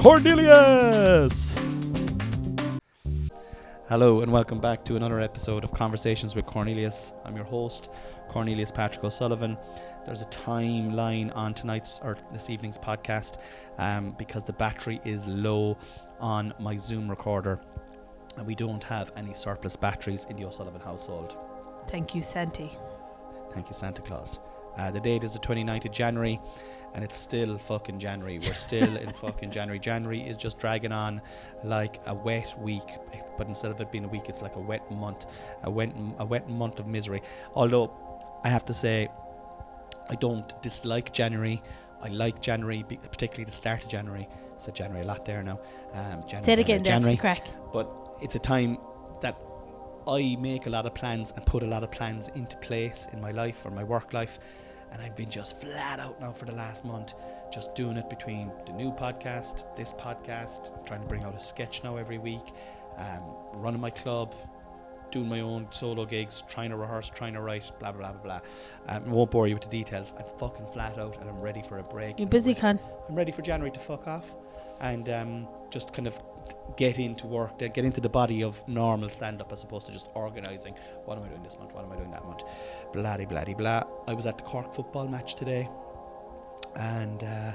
Cornelius. Hello, and welcome back to another episode of Conversations with Cornelius. I'm your host, Cornelius Patrick O'Sullivan. There's a timeline on tonight's or this evening's podcast um, because the battery is low on my Zoom recorder, and we don't have any surplus batteries in the O'Sullivan household. Thank you, Santi. Thank you, Santa Claus. Uh, the date is the 29th of January, and it's still fucking January. We're still in fucking January. January is just dragging on like a wet week, but instead of it being a week, it's like a wet month, a wet, a wet month of misery. Although, I have to say, I don't dislike January. I like January, particularly the start of January. I said January a lot there now. Um, January, Say it again, January, there the January. crack. But it's a time that I make a lot of plans and put a lot of plans into place in my life or my work life. And I've been just flat out now for the last month, just doing it between the new podcast, this podcast, trying to bring out a sketch now every week, um, running my club, doing my own solo gigs, trying to rehearse, trying to write, blah, blah, blah, blah. blah. Um, I won't bore you with the details. I'm fucking flat out and I'm ready for a break. You're busy, Con. I'm ready for January to fuck off and um, just kind of get into work, get into the body of normal stand up as opposed to just organising what am I doing this month, what am I doing that month, blah blah blah blah. I was at the Cork football match today and uh,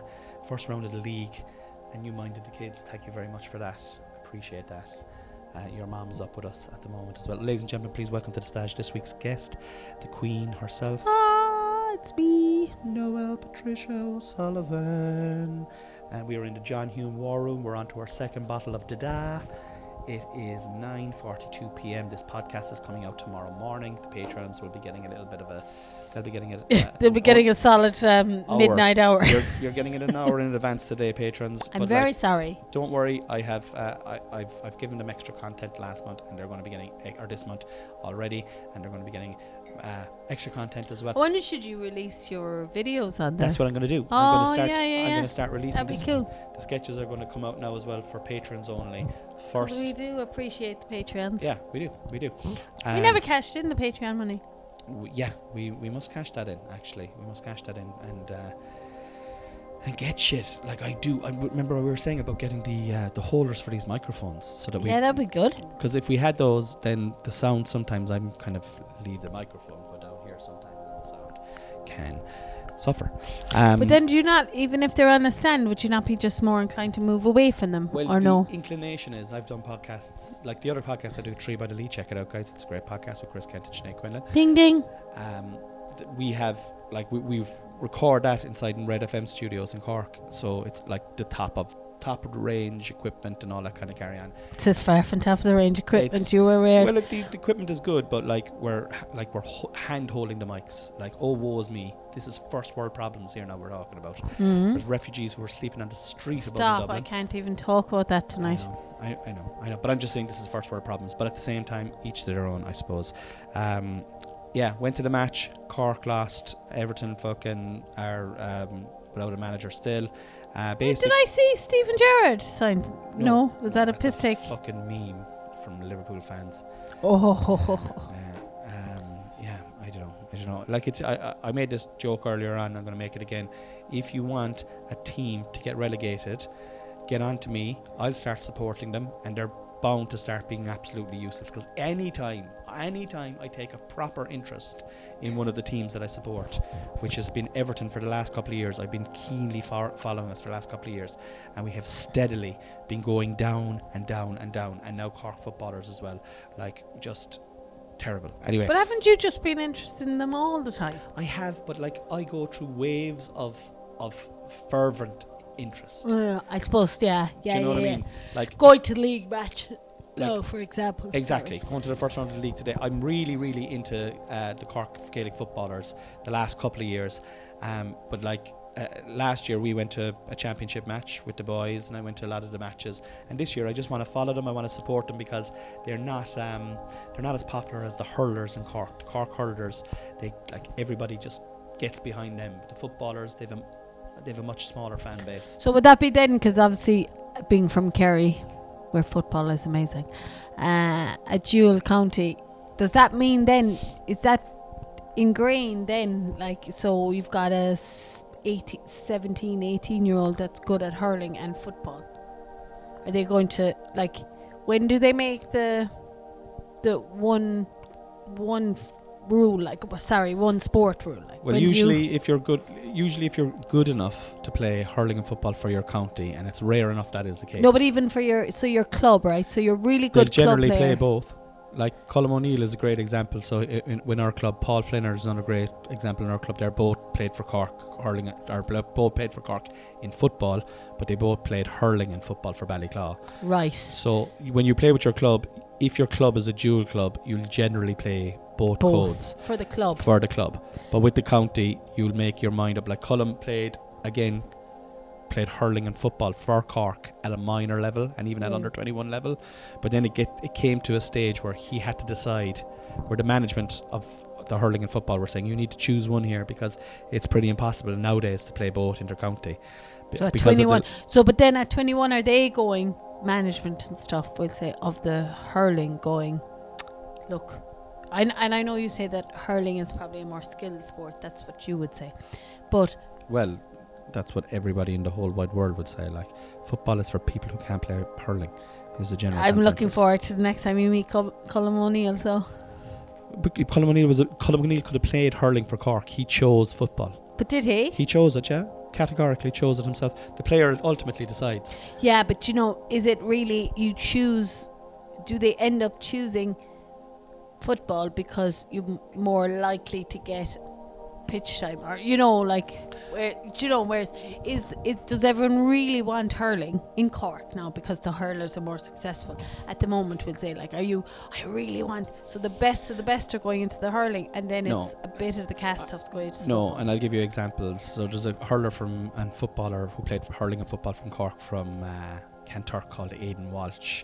first round of the league, and you minded the kids. Thank you very much for that. Appreciate that. Uh, your mom's up with us at the moment as well. Ladies and gentlemen, please welcome to the stage this week's guest, the Queen herself. Ah, it's me. Noelle Patricia O'Sullivan. And we are in the John Hume War Room. We're on to our second bottle of Dada. It is 9.42 p.m. This podcast is coming out tomorrow morning. The patrons will be getting a little bit of a... They'll be getting it... Uh, They'll be getting a solid um, hour. midnight hour. You're, you're getting it an hour in advance today, patrons. I'm very like, sorry. don't worry, I have uh, I, I've I've given them extra content last month, and they're going to be getting eh, or this month already, and they're going to be getting uh, extra content as well. When should you release your videos on there? That's what I'm going to do. I'm going Oh, to start. yeah, yeah, I'm yeah. going to start releasing That'd be cool. The sketches are going to come out now as well for patrons only. First, we do appreciate the patrons. yeah, we do, we do. We Um, never cashed in the Patreon money. w- yeah, we we must cash that in. Actually, we must cash that in and. Uh, and get shit like I do. I remember what we were saying about getting the uh, the holders for these microphones, so that we Yeah, that'd be good. Because if we had those, then the sound sometimes I'm kind of leave the microphone go down here sometimes, and the sound can suffer. Um, but then do you not, even if they're on a stand, would you not be just more inclined to move away from them? well, or the no? inclination is I've done podcasts like the other podcast I do, Tree by the Lee. Check it out, guys. It's a great podcast with Chris Kent and Sinead Quinlan. Ding ding. Um, th- we have like we, we've record that inside in Red FM studios in Cork, so it's like the top of top of the range equipment and all that kind of carry on. It's as far from top of the range equipment It's- you were weird. Well, the, the equipment is good, but like we're like we're ho- hand holding the mics. Like, oh woe is me. This is first world problems here now. We're talking about. Mhm. There's refugees who are sleeping on the street above Stop! I can't even talk about that tonight. I know, I, I know, I know. But I'm just saying this is first world problems. But at the same time, each to their own, I suppose. Um, yeah, went to the match. Cork lost. Everton fucking are um, without a manager still. Uh, Wait, did I see Steven Gerrard sign? No, was that a piss take? Fucking meme from Liverpool fans. Oh. Uh, um, yeah, I don't know. I don't know. Like it's, I, I made this joke earlier on. I'm going to make it again. If you want a team to get relegated, get on to me. I'll start supporting them, and they're bound to start being absolutely useless. Because anytime, anytime I take a proper interest in one of the teams that I support, which has been Everton for the last couple of years, I've been keenly fo- following us for the last couple of years, and we have steadily been going down and down and down, and now Cork footballers as well, like just terrible. Anyway, But haven't you just been interested in them all the time? I have, but like I go through waves of of fervent interest. Uh, I suppose, yeah, yeah, Do you know yeah, what I mean? Like Going to league match, no, Like- for example. Exactly. Going to the first round of the league today. I'm really, really into uh, the Cork Gaelic footballers the last couple of years. Um, but like uh, last year we went to a championship match with the boys, and I went to a lot of the matches. And this year I just want to follow them. I want to support them because they're not um, they're not as popular as the hurlers in Cork. The Cork hurlers, they like everybody just gets behind them. The footballers, they've a they've a much smaller fan base. So would that be then? Because obviously, being from Kerry, where football is amazing, uh, a dual county, does that mean then is that ingrained then? Like, so you've got a 18, 17, 18 year old that's good at hurling and football. Are they going to like? When do they make the the one one rule like? Sorry, one sport rule. Like Well, do you- usually if you're good, usually if you're good enough to play hurling and football for your county, and it's rare enough that is the case. No, but even for your so your club, right? So you're really good generally club play both. Like Colm O'Neill is a great example. So in, when our club, Paul Flinner is another great example in our club. They're both played for Cork hurling, or both played for Cork in football, but they both played hurling and football for Ballyclaw. Right. So when you play with your club, if your club is a dual club, you'll generally play both, Both. codes For the club. for the club. But with the county, you'll make your mind up. Like Colm played again, played hurling and football for Cork at a minor level and even at Mm. under twenty one level. But then it get it came to a stage where he had to decide, where the management of the hurling and football were saying you need to choose one here because it's pretty impossible nowadays to play both intercounty. B- So at because of the- 21. So, but then at 21, are they going management and stuff? We'll say of the hurling going. Look, I, and I know you say that hurling is probably a more skilled sport. That's what you would say, but Well, that's what everybody in the whole wide world would say. Like football is for people who can't play hurling. Is the general. I'm looking forward to the next time you meet Col- Colm O'Neill. So, But Colm O'Neill was a, Colm O'Neill could have played hurling for Cork. He chose football. but did he? He chose it, yeah. Categorically chose it himself. The player ultimately decides. Yeah, but you know, is it really you choose? Do they end up choosing football because you're more likely to get pitch time, or you know, like where do you know? Whereas is it does everyone really want hurling in Cork now because the hurlers are more successful at the moment? We'll say like, are you? I really want. So the best of the best are going into the hurling, and then No. it's a bit of the cast stuff's going into No, football. and I'll give you examples. So there's a hurler from and footballer who played for hurling and football from Cork from uh, called Aidan Walsh,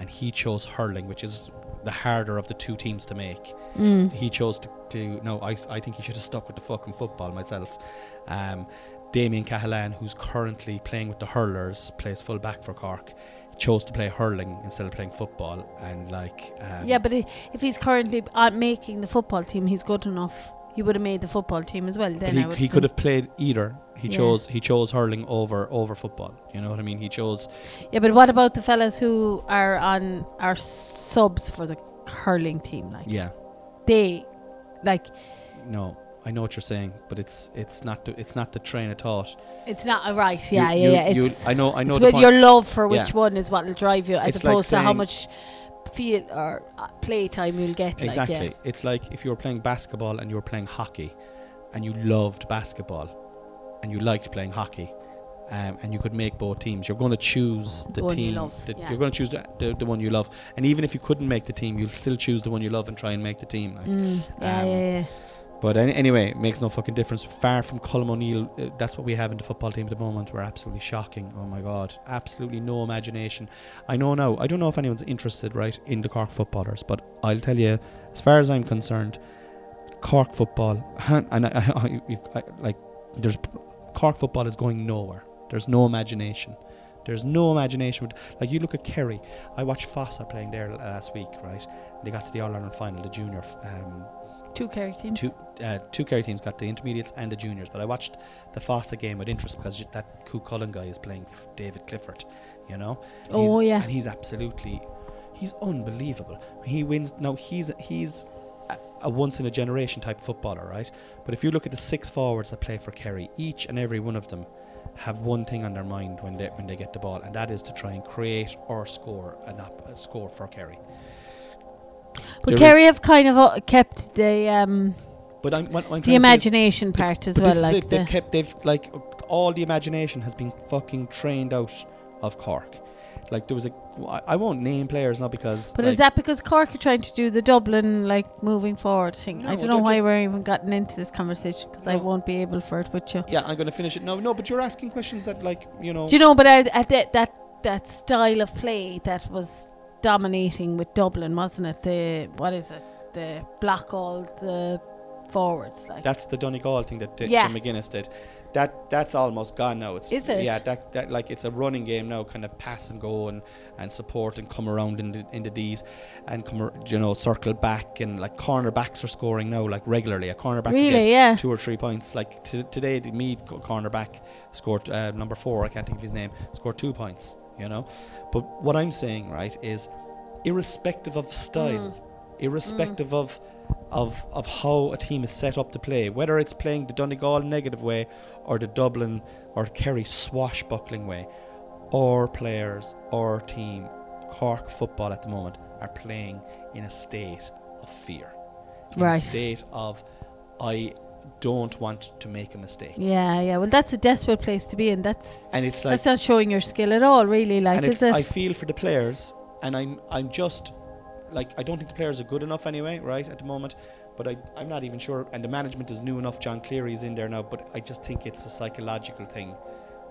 and he chose hurling, which is the harder of the two teams to make. Mm. he chose to, to no I, I think he should have stuck with the fucking football myself um, Damien Cahalane who's currently playing with the hurlers plays full back for Cork chose to play hurling instead of playing football and like um, Yeah, but if he's currently uh, making the football team, he's good enough. He would have made the football team as well. Then I he, he could have played either he Yeah. chose he chose hurling over over football you know what I mean he chose Yeah, but what about the fellas who are on our subs for the hurling team? Like yeah they, like no I know what you're saying but it's it's not the, it's not the train of thought it's not a right. You- Yeah, you- yeah, yeah. you- It's, I know I know it's with your love for which Yeah. one is what will drive you, as It's like opposed to how much feel or uh, play time you'll get. Exactly. Like, yeah. It's like if you were playing basketball and you were playing hockey and you loved basketball and you liked playing hockey um, and you could make both teams, you're going to choose the, The one you team. love, that yeah. You're going to choose the, the, the one you love. And even if you couldn't make the team, you'll still choose the one you love and try and make the team. Like. Mm, yeah, um, yeah, yeah. But any, anyway, it makes no fucking difference. Far from Colm O'Neill, uh, that's what we have in the football team at the moment. We're absolutely shocking. Oh my god, absolutely no imagination. I know now. I don't know if anyone's interested, right, in the Cork footballers, but I'll tell you, as far as I'm concerned, Cork football, and I, I, I, I, like, there's Cork football is going nowhere. There's no imagination. There's no imagination. Like you look at Kerry. I watched Fossa playing there last week, right? They got to the All Ireland final, the junior um, Two Kerry teams. two uh, two Kerry teams got the intermediates and the juniors. But I watched the Fossa game with interest because that Coo Cullen guy is playing f- David Clifford, you know. Oh, yeah. and he's absolutely, he's unbelievable. He wins now. He's he's a, a once in a generation type footballer, right? But if you look at the six forwards that play for Kerry, each and every one of them have one thing on their mind when they when they get the ball, and that is to try and create or score an up, a score for Kerry. But there Kerry have kind of kept the um, But I'm, what, what I'm the imagination part as well. Like it. They've the, kept. They've like all the imagination has been fucking trained out of Cork. like there was a, I won't name players not because. But like, is that because Cork are trying to do the Dublin like moving forward thing? No, I don't know why we're even gotten into this conversation because I won't be able for it with you. Yeah, I'm going to finish it. No, no, but you're asking questions that, like, you know. Do you know? But at that that that style of play that was dominating with Dublin, wasn't it? The what is it? The block all the forwards like. That's the Donegal thing that Yeah. Jim McGuinness did. That that's almost gone now. It's Is it? Yeah, that, that like it's a running game now, kind of pass and go and, and support and come around in the in the D's and come ar- you know circle back and like cornerbacks are scoring now like regularly. A cornerback really? Yeah. two or three points. Like t- today, the Meath co- cornerback scored uh, number four. I can't think of his name. Scored two points. You know, but what I'm saying right is, irrespective of style, Mm. irrespective of of of how a team is set up to play, whether it's playing the Donegal negative way or the Dublin or Kerry swashbuckling way, our players, our team, Cork football at the moment are playing in a state of fear, in a Right. state of I don't want to make a mistake. Yeah, yeah. Well, that's a desperate place to be in. That's And it's like that's not showing your skill at all, really. Like, is it's, it? I feel for the players, and I'm I'm just like I don't think the players are good enough anyway, right at the moment. But I I'm not even sure, and the management is new enough. John Cleary is in there now, but I just think it's a psychological thing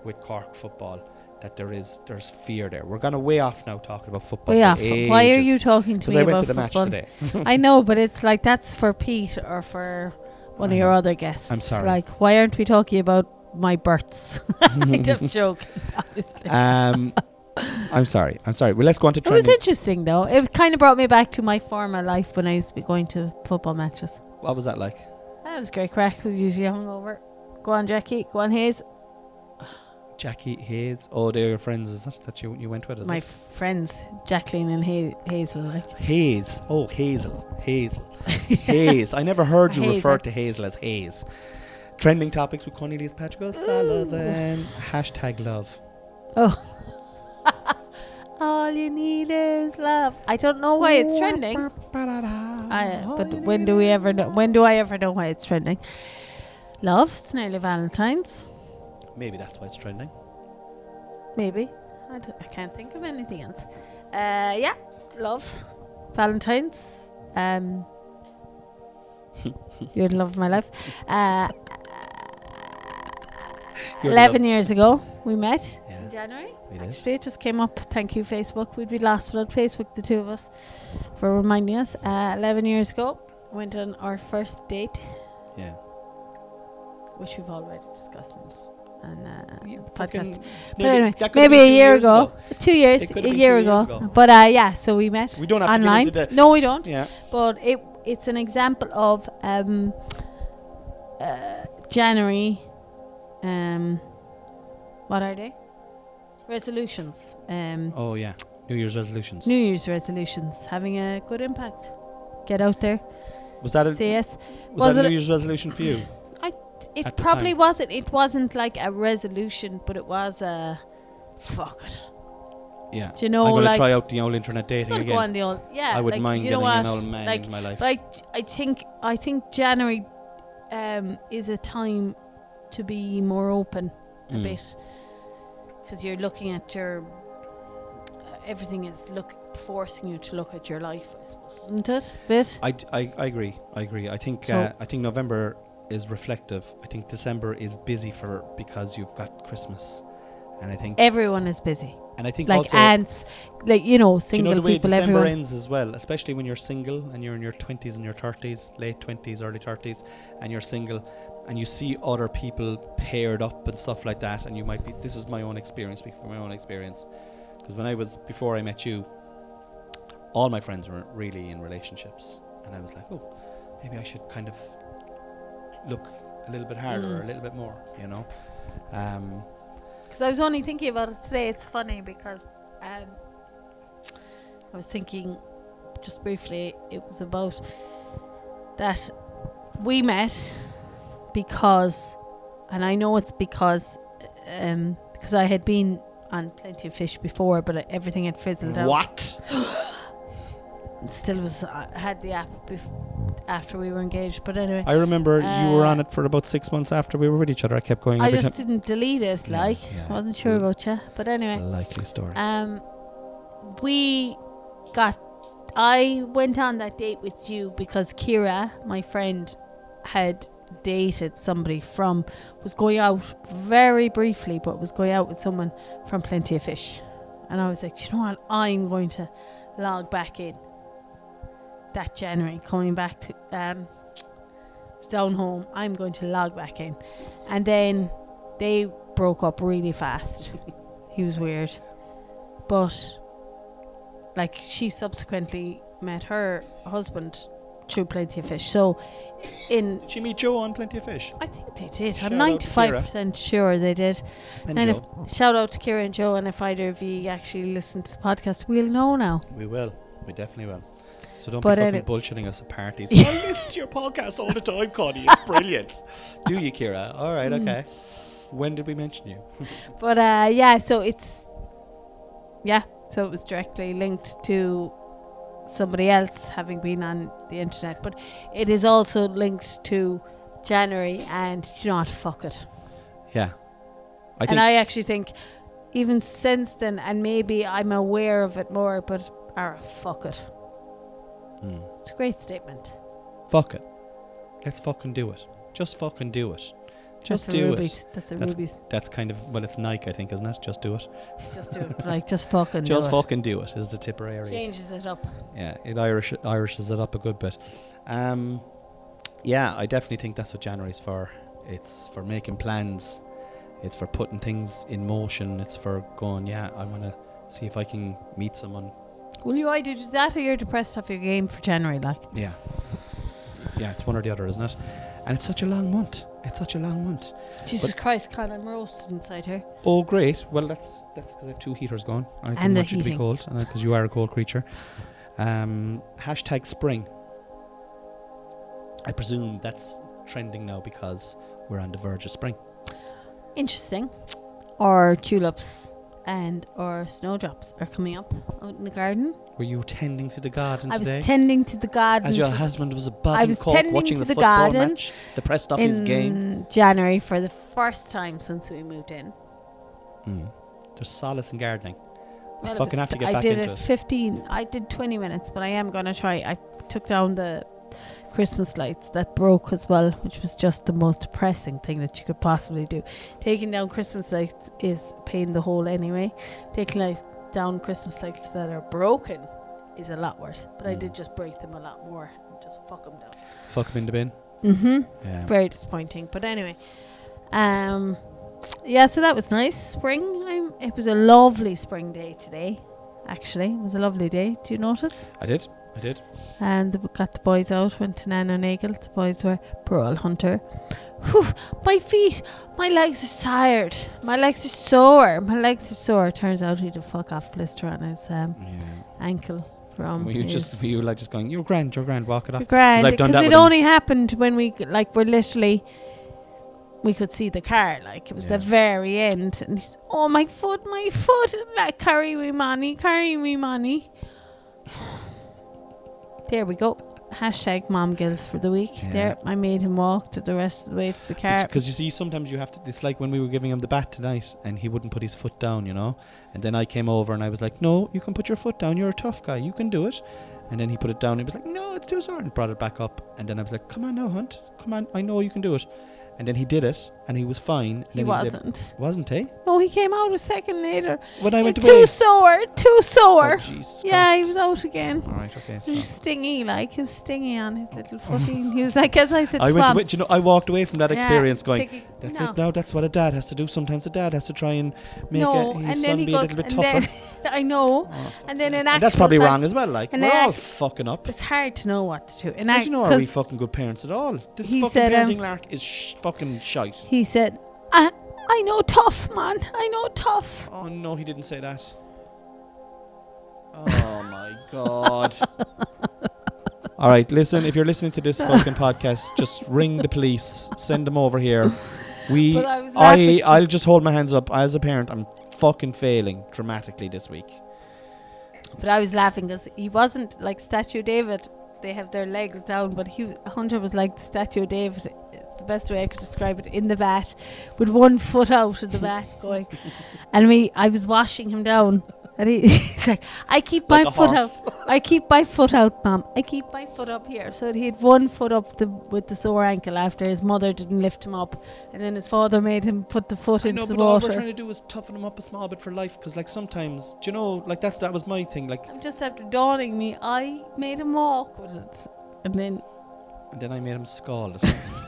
with Cork football that there is there's fear there. We're gonna way off now talking about football. Way off. Why are you talking to me I about went to the football? match today. I know, but it's like that's for Pete or for one of your other guests. I'm sorry. Like, why aren't we talking about my births? I'm joking, obviously. um, I'm sorry. I'm sorry. Well, let's go on to it was interesting though. It kind of brought me back to my former life when I used to be going to football matches. What was that like? That was great crack. Was usually hungover. Go on, Jackie. Go on, Hayes. Jackie Hayes. Oh, they're your friends, is it? That you you went with? Is my it? friends, Jacqueline and Hay- Hazel. Like, Hayes. Oh, Hazel. Hazel. Hayes. I never heard you Hazel. refer to Hazel as Hayes. Trending topics with Cornelius Patrick O'Sullivan. Hashtag love. Oh. All you need is love. I don't know why it's trending. I, but when do we ever know? When do I ever know why it's trending? Love. It's nearly Valentine's. Maybe that's why it's trending. Maybe. I, I can't think of anything else. Uh, yeah, love. Valentine's. Um, you're the love of my life. Uh, 11 love- years ago, we met January. It is. Actually, it just came up. Thank you, Facebook. We'd be lost without Facebook, the two of us, for reminding us. Uh, 11 years ago, went on our first date, Yeah. which we've already discussed on uh, Yeah, the podcast. But anyway, that could have maybe a year years ago. Two years, a year ago. ago. But uh, yeah, so we met We don't have to online. get into the. no, we don't. Yeah. But it it's an example of um, uh, January. Um, what are they? Resolutions. Um, Oh yeah. New Year's resolutions. New Year's resolutions having a good impact. Get out there, was that a yes. was, was that a New Year's resolution for you? It At probably wasn't. It wasn't like a resolution, but it was a fuck it. Yeah. Do you know, I'm gonna like try out the old internet dating again. go on the old yeah. I wouldn't like, mind you know getting what? an old man like, into my life. But I, I think I think January um, is a time to be more open a Mm. bit because you're looking at your everything is look forcing you to look at your life, I suppose, isn't it? Bit. I, d- I- I agree. I agree. I think So- uh, I think November is reflective. I think December is busy for because you've got Christmas, and I think Everyone is busy, and I think like ants, like you know, do you single know the way people. December Everyone. ends as well, especially when you're single and you're in your twenties and your thirties, late twenties, early thirties, and you're single, and you see other people paired up and stuff like that, and you might be. This is my own experience, speaking from my own experience, because when I was before I met you, all my friends were really in relationships, and I was like, oh, maybe I should kind of look a little bit harder, or a Mm. little bit more, you know. Um, Because I was only thinking about it today. It's funny because um, I was thinking just briefly. It was about that we met because, and I know it's because, um, because I had been on Plenty of Fish before, but everything had fizzled out. what? Still was uh, had the app bef- after we were engaged, but anyway. I remember you were Uh, on it for about six months after we were with each other. I kept going I just time. didn't delete it, like yeah. I wasn't sure Mm. about you, but anyway. Likely story. Um, we got. I went on that date with you because Kira, my friend, had dated somebody from was going out very briefly, but was going out with someone from Plenty of Fish, and I was like, you know what, I'm going to log back in that January, coming back to um down home. I'm going to log back in, and then they broke up really fast. he was weird, but like she subsequently met her husband through Plenty of Fish. So, in Did she meet Joe on Plenty of Fish? I think they did. Shout I'm 95 percent sure they did. And, And if shout out to Kira and Joe, and if either of you actually listen to the podcast, we'll know now. we will. We definitely will. So don't But be fucking bullshitting us at parties. I listen to your podcast all the time, Connie. It's brilliant. Do you, Kira? All right, Mm. okay. When did we mention you? But uh, yeah, so it's yeah, so it was directly linked to somebody else having been on the internet, but it is also linked to January, and you not? Fuck it. Yeah. I and I actually think even since then, and maybe I'm aware of it more, but ah, fuck it. Mm. It's a great statement. fuck it. Let's fucking do it. Just fucking do it. Just That's a do it. That's a That's- Ruby's. That's kind of well, it's Nike, I think, isn't it? Just do it. Just do it. like just fucking do Just it. fucking do it. Is the Tipperary. Changes it up. Yeah, it Irish Irishes it up a good bit. Um, yeah, I definitely think that's what January's for. It's for making plans. It's for putting things in motion. It's for going, yeah, I want to see if I can meet someone. Will you either do that or you're depressed off your game for January? Like, Yeah. Yeah, it's one or the other, isn't it? And it's such a long month. It's such a long month. Jesus Christ, Con, I'm roasted inside here. Oh, great. Well, that's that's because I have two heaters going. I And the want you to be heating. cold, because you are a cold creature. Um, hashtag spring. I presume that's trending now because we're on the verge of spring. Interesting. Or tulips and or snowdrops are coming up out in the garden. Were you tending to the garden I was today? tending to the garden As your husband was above I in was Cork tending watching to the, the football garden match, depressed off his game. in January for the first time since we moved in. Mm. There's solace in gardening. Well, I it fucking was have to t- get I back did into it it. 15. I did 20 minutes, but I am going to try. I took down the Christmas lights that broke as well, which was just the most depressing thing that you could possibly do. Taking down Christmas lights is a pain in the hole anyway. Taking lights down Christmas lights that are broken is a lot worse. But I Mm. did just break them a lot more and just fuck them down. Fuck them in the bin. Mm-hmm. Yeah. Very disappointing. But anyway, um, yeah. So that was nice. Spring. I'm, it was a lovely spring day today. Actually, it was a lovely day. Do you notice? I did. I did. And we got the boys out. Went to Nano Nagle. The boys were Pearl Hunter. Whew, my feet, my legs are tired. My legs are sore. My legs are sore. Turns out he had a fuck off blister on his um, Yeah. ankle from. Were you just were you like just going, You're grand, you're grand, walk it off. grand because it with him. only happened when we like were literally we could see the car like it was Yeah. the very end and he's oh my foot my foot like carry me money carry me money there we go hashtag mom gills for the week Yeah. there I made him walk to the rest of the way to the car Because you see, sometimes you have to. It's like when we were giving him the bat tonight, and he wouldn't put his foot down, you know. And then I came over and I was like, "No, you can put your foot down. You're a tough guy. You can do it." And then he put it down. And he was like, "No, it's too hard," and brought it back up. And then I was like, "Come on now, Hunt. Come on. I know you can do it." And then he did it, and he was fine. And he then was wasn't wasn't he? no he came out a second later When I went too away. sore too Oh, sore Jesus yeah he Christ. was out again All right. Okay. He So. was stingy, like he was stingy on his little footy. he was like, as I said, I to went. Away, do you know, I walked away from that experience going. thinking, That's no, it. Now that's what a dad has to do. Sometimes a dad has to try and make no. a, his and son then he be goes, a little bit and tougher. then I know Oh, fuck's and then sake. in and that's actual probably fact- wrong as well. Like we're all act- fucking up. it's hard to know what to do. And How I, do you know are we fucking good parents at all? This He fucking said, um, parenting lark is sh- fucking shite. he said, I, I know tough, man. I know tough. Oh no, he didn't say that. Oh my god. All right, listen. If you're listening to this fucking podcast, just ring the police. Send them over here. We, But I was I, laughing I'll just hold my hands up. As a parent, I'm fucking failing dramatically this week. But I was laughing because he wasn't like Statue David. They have their legs down, but he Hunter was like the Statue of David. The best way I could describe it. In the bat, with one foot out of the bat, going. And me, I was washing him down, And he, he's like, I keep my Like a foot horse. out. I keep my foot out, mom. I keep my foot up here. So he had one foot up the with the sore ankle after his mother didn't lift him up, and then his father made him put the foot I into know, the but all we're trying to do is toughen him up a small bit for life. Because like sometimes, do you know, like that's that was my thing. Like, And just after dawning me, I made him walk with it, and then and then I made him scald.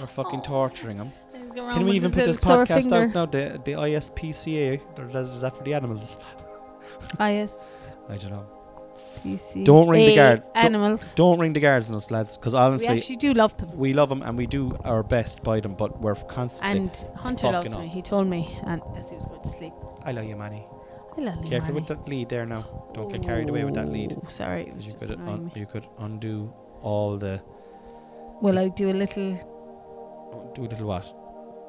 we're fucking torturing him. he's going around Can we even put this podcast finger. out now? The the ISPCA. Or is that for the animals? IS. I don't know. PC. Don't ring the guard. Don't- Animals. Don't ring the guards on us, lads. Because We honestly, actually do love them. we love them and we do our best by them, but we're constantly. And Hunter fucking loves up. me. He told me, and as he was going to sleep, I love you, Manny. I love you, Careful with Manny." that lead there now. Don't get carried away with that lead. Ooh, Sorry, it 'cause was you just could annoying un- me. you could undo all the Will I do a little? do a little what?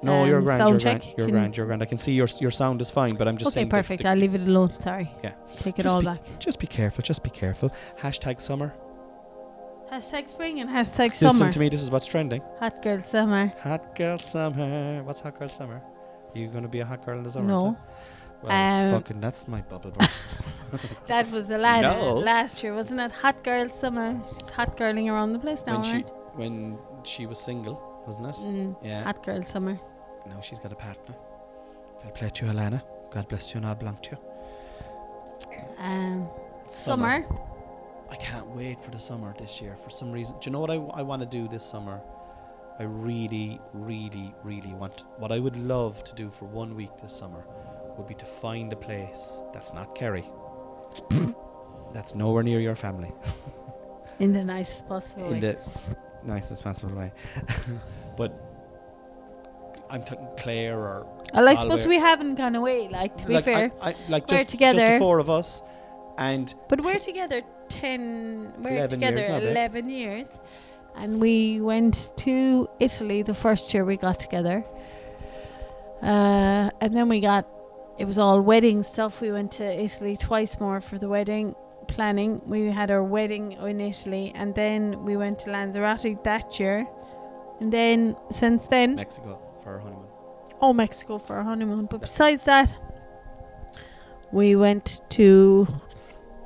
No, you're Um, grand. sound You're check? grand. You're Can- grand. You're grand. I can see your your sound is fine, but I'm just okay, saying. the- perfect. the- I'll leave it alone. Sorry. Yeah. Take it Just all be- back. just be careful. Just be careful. Hashtag summer. Hashtag spring and hashtag Listen summer. Listen to me. This is what's trending. Hot girl summer. Hot girl summer. What's hot girl summer? you gonna be a hot girl in the summer? No. Well, Um, fucking, that's my bubble burst. That was a Alana No. last year, wasn't it? Hot girl summer. She's hot girling around the place now, when she right? When she was single, wasn't it? Mm, Yeah. Hot girl summer. Now she's got a partner. Fair play to you, Alana. God bless you and all belong to you. Um, summer. I can't wait for the summer this year for some reason. Do you know what I, I want to do this summer? I really, really, really want. What I would love to do for one week this summer would be to find a place that's not Kerry. that's nowhere near your family. In the nicest possible in way. the nicest possible way. but I'm talking Claire or well, I suppose we haven't gone away, like, to be like, fair. I, I, like We're just, just together. the four of us, and But we're together 10, we're 11 together years now, babe. 11 years. And we went to Italy the first year we got together. Uh, and then we got, it was all wedding stuff. We went to Italy twice more for the wedding planning. We had our wedding in Italy. And then we went to Lanzarote that year. And then since then, Mexico for our honeymoon. oh, Mexico for our honeymoon. But besides that, we went to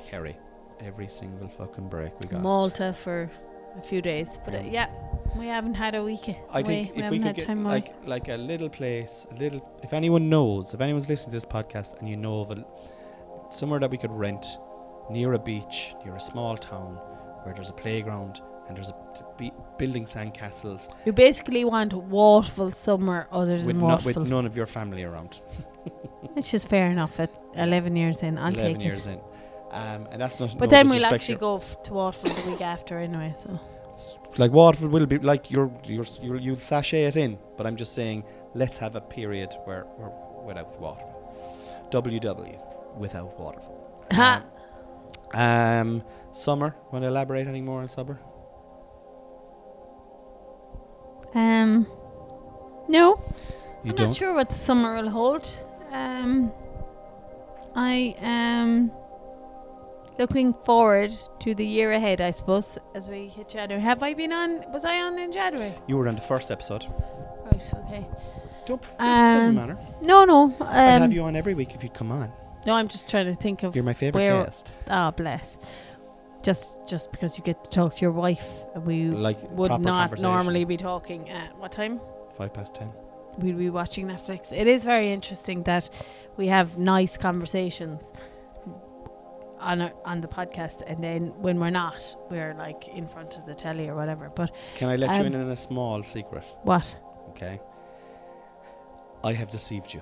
Kerry, every single fucking break we got. Malta for a few days. But uh, yeah, we haven't had a week. I think we if haven't we could get away. like like a little place, a little. If anyone knows, if anyone's listening to this podcast and you know of a somewhere that we could rent near a beach, near a small town, where there's a playground and there's a be- building sandcastles You basically want Waterford somewhere other with, than no, with none of your family around. it's just fair enough at 11 years in. I'll Eleven take years it. in, um, and that's not. But no then we'll actually go f- to Waterford the week after anyway. So like Waterford will be like you're you're you'll, you'll sachet it in, but I'm just saying let's have a period where we're without Waterford. WW without Waterford. Ha. Um, um, summer. Want to elaborate any more on summer? um, no, You I'm don't. not sure what the summer will hold. Um, I am looking forward to the year ahead. I suppose as we hit January. Have I been on? Was I on in January? You were on the first episode. Right. Okay. Don't, doesn't Um, matter. No, no. I'd have Um, you on every week if you'd come on. No, I'm just trying to think of You're my favorite where- guest. Ah, bless. Just just because you get to talk to your wife, we Like would not normally be talking at what time? five past ten. We'd be watching Netflix. It is very interesting that we have nice conversations on our, on the podcast, and then when we're not, we're like in front of the telly or whatever. But Can I let you in Um, on a small secret? what? Okay. I have deceived you.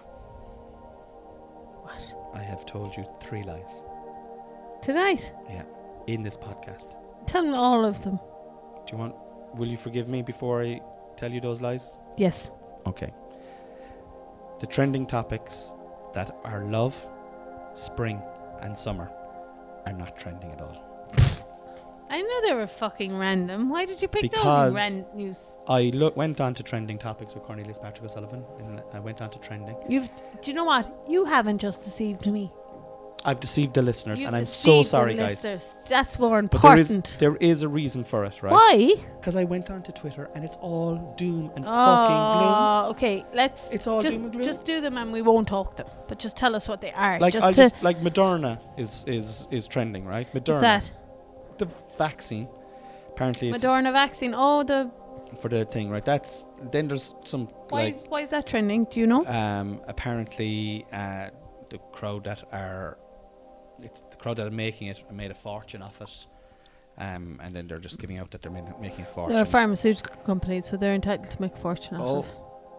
I have told you three lies Tonight? Yeah, in this podcast. Tell me all of them. Do you want? Will you forgive me before I tell you those lies? Yes. Okay. The trending topics that are love, spring, and summer are not trending at all. I knew they were fucking random. Why did you pick Because- those ran news? I look, went on to trending topics with Cornelius Patrick O'Sullivan, and I went on to trending. You've. Do you know what? You haven't just deceived me. I've deceived the listeners, You've and I'm so deceived the sorry, guys. listeners. That's more But there is important. there is a reason for it, right? Why? Because I went onto Twitter and it's all doom and ah, fucking gloom. Oh, okay. Let's It's all just doom and gloom. just do them and we won't talk them. But just tell us what they are. like just to just like Moderna is is is trending, right? Moderna, that? Vaccine. Apparently, it's Moderna vaccine. Oh, the for the thing, right? That's then there's some why like is why is that trending? Do you know? um apparently uh the crowd that are it's the crowd that are making it made a fortune off it. Um, and then they're just giving out that they're ma- making a fortune. They're a pharmaceutical company, so they're entitled to make a fortune Oh, of.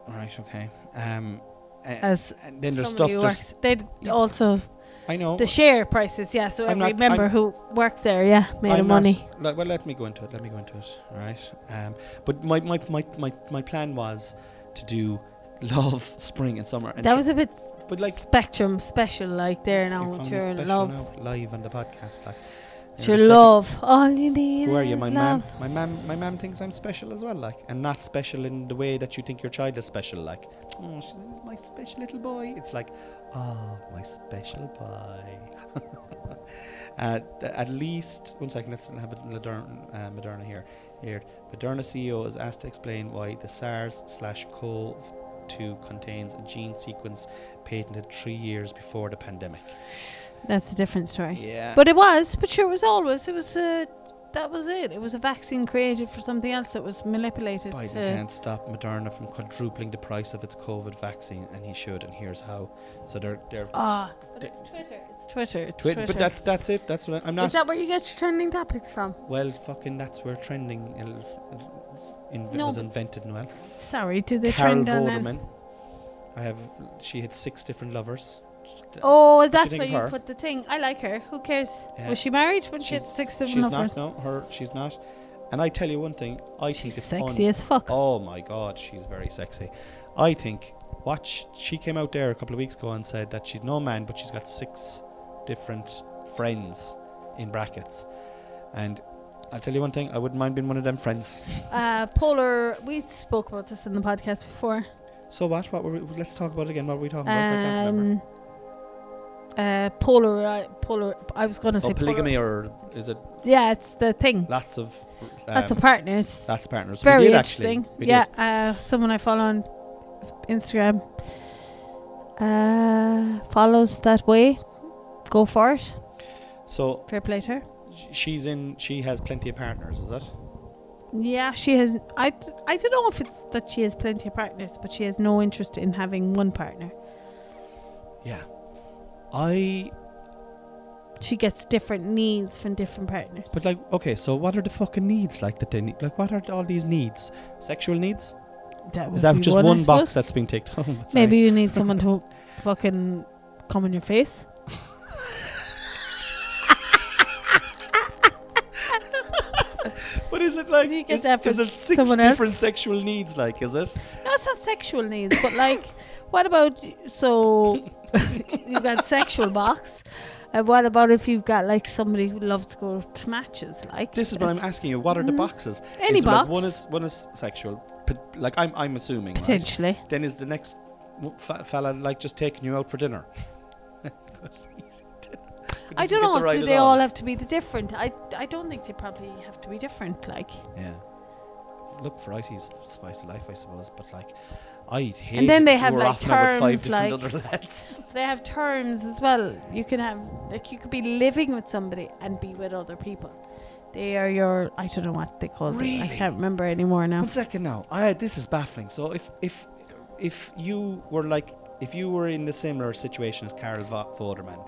right, okay. Um, As and then there's stuff. There's, works. They also I know. the share prices. Yeah, so I'm every not- member I'm- who worked there, yeah, made I'm not- money. le- well, let me go into it. Let me go into it. All right. Um, but my, my, my, my, my plan was to do love, spring, and summer. And That was a bit but like spectrum special, like there now with your love, now, live on the podcast. Like, with You're your love. All you need Who are you? is My love. mum. My mum. My mum thinks I'm special as well. Like, and not special in the way that you think your child is special. Like, oh, she's my special little boy. It's like, oh, my special boy. uh, at least one second. Let's have a Moderna, uh, Moderna here. Here, Moderna CEO is asked to explain why the SARS slash CoV. 2 contains a gene sequence patented three years before the pandemic. That's a different story. Yeah. But it was, but sure, it was always. It was uh, that was it. It was a vaccine created for something else that was manipulated. Biden to, can't stop Moderna from quadrupling the price of its COVID vaccine, and he should. And here's how. So they're they're. Ah, but They- it's Twitter. It's Twitter. It's Twi- Twitter. but that's that's it. That's what I, I'm not. Is that where you get your trending topics from? well, fucking, that's where trending il- it's in, No, was invented. Noel. Sorry, do they Carol trend on them? Vorderman. I have. She had six different lovers. Oh, you that's think where you put the thing. I like her. Who cares? Yeah. Was she married when she had She's- six she's different lovers? not. No, her. She's not. And I tell you one thing. I think She's it's sexy un- as fuck. Oh my god, she's very sexy. I think watch she came out there a couple of weeks ago and said that she's no man but she's got six different friends in brackets. And I'll tell you one thing, I wouldn't mind being one of them friends. Uh, polar. We spoke about this in the podcast before. So what? What were we, let's talk about it again. What were we talking about? Uh, polar. Uh, polar. I was going to say Oh, polygamy Polar. or is it Yeah, it's the thing. lots of um, Lots of partners. lots of partners? Very did interesting. actually. Yeah, uh, someone I follow on Instagram uh, follows that way. Go for it. So Fair play to her. she's in. She has plenty of partners. Is it? Yeah, she has. I, d- I don't know if it's that she has plenty of partners, but she has no interest in having one partner. Yeah. I. She gets different needs from different partners. But like, okay, so what are the fucking needs like that they need? Like, what are all these needs? Sexual needs? that Is that just one, one, box that's been ticked oh, home? Maybe you need someone to fucking come in your face. But is it like is, is it six else? different sexual needs? Like, is it? No, it's sexual needs, but like, what about so you've got sexual box, and what about if you've got like somebody who loves to go to matches? Like This is what I'm asking you. What are the Mm. boxes? Any is box, one is one is sexual. Pot- like I'm I'm assuming. Right? potentially. Then is the next fella like just taking you out for dinner? I don't know. Do they all have to be the different? I I don't think they probably have to be different. Like, Yeah. Look, varieties spice of life, I suppose. But like, I'd hate. And then they have, like, terms like- other lads. they have terms as well. You can have like you could be living with somebody and be with other people. They are your I don't know what they call them. I can't remember anymore now. One second now. I this is baffling. So if if if you were like if you were in the similar situation as Carol Va- Vorderman,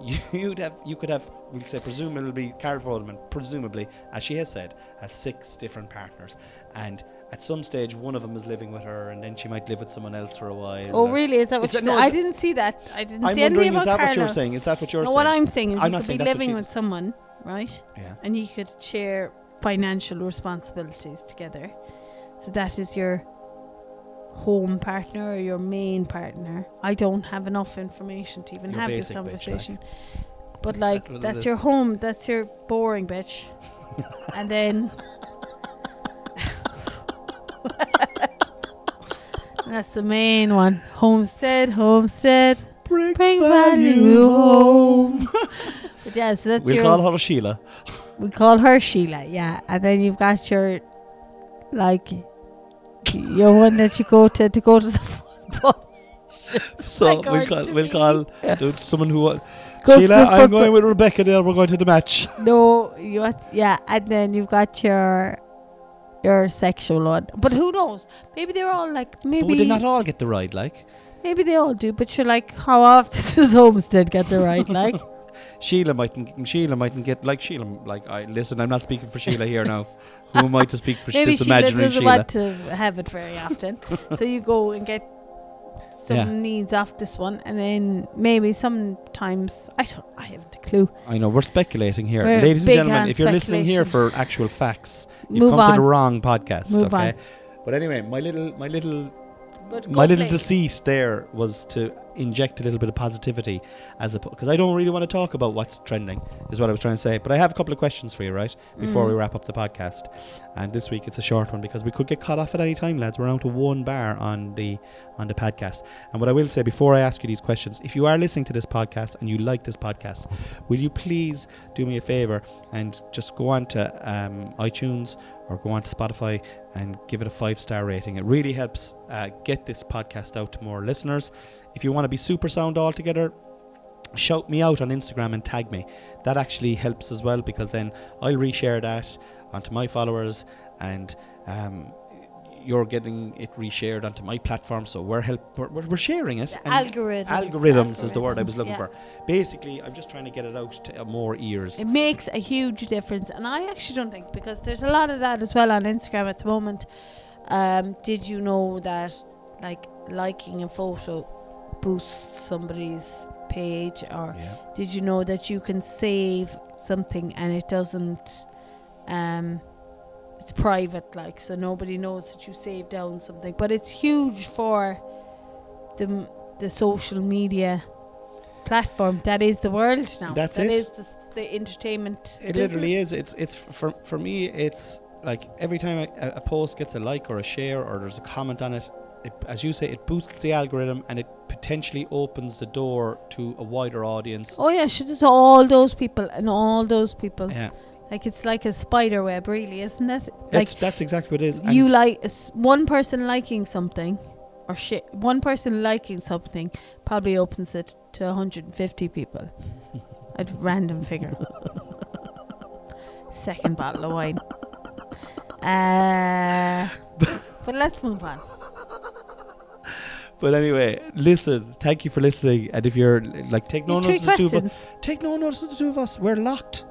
you'd have you could have we'll say presumably Carol Vorderman presumably as she has said has six different partners and at some stage one of them is living with her and then she might live with someone else for a while. Oh really? Is that what Is that- you no, I didn't see that. I didn't I'm see anything about is that what you're saying? Is that what you're saying? No, saying? what I'm saying is I'm you could saying be living with someone, right? yeah. And you could share financial responsibilities together. So that is your home partner or your main partner. I don't have enough information to even Your have this basic bitch, like. conversation. But like that that's your home, that's your boring bitch. and then that's the main one. Homestead, homestead. Bring, Bring value home. but yeah, so that's We'll call her Sheila. we call her Sheila, yeah. And then you've got your, like, your one that you go to to go to the football. So we'll call, we'll call someone who. Uh, wa- Sheila, I'm going with Rebecca there. We're going to the match. No, you got, yeah, and then you've got your your sexual one. But who knows? Maybe they're all like But maybe would they not all get the ride, like? maybe they all do. But you're like, how often does Homestead get the right? Like, Sheila mightn't. Sheila mightn't get like Sheila. Like I listen. I'm not speaking for Sheila here now. Who am I to speak for maybe this Sheila imaginary doesn't Sheila? want to have it very often, so you go and get some Yeah. needs off this one, and then maybe sometimes I don't. I haven't a clue. I know we're speculating here, We're ladies and big gentlemen. If you're listening here for actual facts, you've Move come on. to the wrong podcast. Move okay. on. But anyway, my little, my little, But my little deceit there was to inject a little bit of positivity, as a because I don't really want to talk about what's trending, is what I was trying to say. But I have a couple of questions for you, right, before Mm. we wrap up the podcast. And this week it's a short one because we could get cut off at any time, lads. We're down to one bar on the on the podcast. And what I will say before I ask you these questions, if you are listening to this podcast and you like this podcast, will you please do me a favor and just go on to um, iTunes or go on to Spotify and give it a five star rating. It really helps uh, get this podcast out to more listeners. If you want to be super sound altogether, shout me out on Instagram and tag me. That actually helps as well because then I'll reshare that onto my followers and um, you're getting it reshared onto my platform. So we're help we're, we're we're sharing it. The and algorithms. algorithms is the word I was looking yeah. for. Basically, I'm just trying to get it out to uh, more ears. It makes a huge difference, and I actually don't think because there's a lot of that as well on Instagram at the moment. Um, did you know that, like, liking a photo boosts somebody's page, or Yeah. did you know that you can save something and it doesn't, um, it's private, like, so nobody knows that you saved down something, but it's huge for the the social media platform that is the world now. That's That it. is the, the entertainment. It literally is. It's it's for for me. It's like every time a, a post gets a like or a share or there's a comment on it, it, as you say, it boosts the algorithm and it potentially opens the door to a wider audience. Oh yeah, should to all those people and all those people. Yeah, Like it's like a spider web, really, isn't it? Like that's that's exactly what it is. you like one person liking something, or shit, one person liking something probably opens it to 150 people. At random figure. Second bottle of wine. Uh, but let's move on. But anyway, listen. Thank you for listening. And if you're like, take no notice of the two of us. Take no notice of the two of us. We're locked.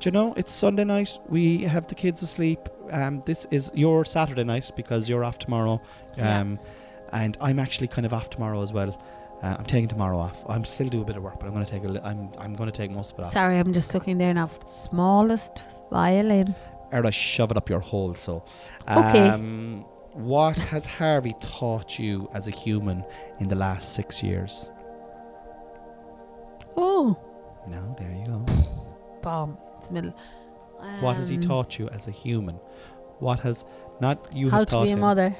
Do you know? It's Sunday night. We have the kids asleep. Um, this is your Saturday night because you're off tomorrow. Yeah. Um, and I'm actually kind of off tomorrow as well. Uh, I'm taking tomorrow off. I'm still do a bit of work, but I'm going to take a. Li- I'm I'm going to take most of it off. Sorry, I'm just looking there now for the smallest violin. Or I shove it up your hole. So, Okay. um, what has Harvey taught you as a human in the last six years? Oh, No, there you go. bomb. Middle. what has he Um, taught you as a human? What has not you How have to taught be a mother.